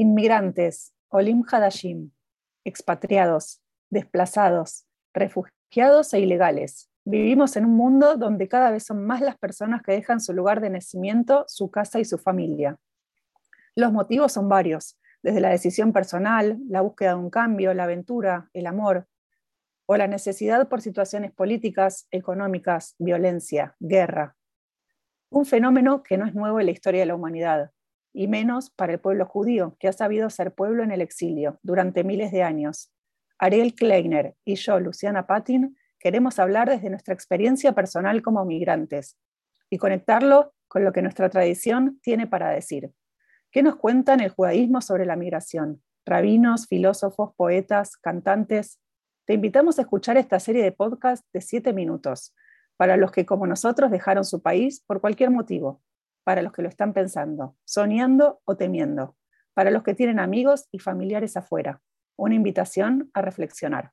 Inmigrantes, Olim Hadashim, expatriados, desplazados, refugiados e ilegales. Vivimos en un mundo donde cada vez son más las personas que dejan su lugar de nacimiento, su casa y su familia. Los motivos son varios, desde la decisión personal, la búsqueda de un cambio, la aventura, el amor, o la necesidad por situaciones políticas, económicas, violencia, guerra. Un fenómeno que no es nuevo en la historia de la humanidad, y menos para el pueblo judío, que ha sabido ser pueblo en el exilio durante miles de años. Ariel Kleiner y yo, Luciana Patin, queremos hablar desde nuestra experiencia personal como migrantes y conectarlo con lo que nuestra tradición tiene para decir. ¿Qué nos cuentan el judaísmo sobre la migración? Rabinos, filósofos, poetas, cantantes, te invitamos a escuchar esta serie de podcast de 7 minutos, para los que como nosotros dejaron su país por cualquier motivo, para los que lo están pensando, soñando o temiendo, para los que tienen amigos y familiares afuera. Una invitación a reflexionar.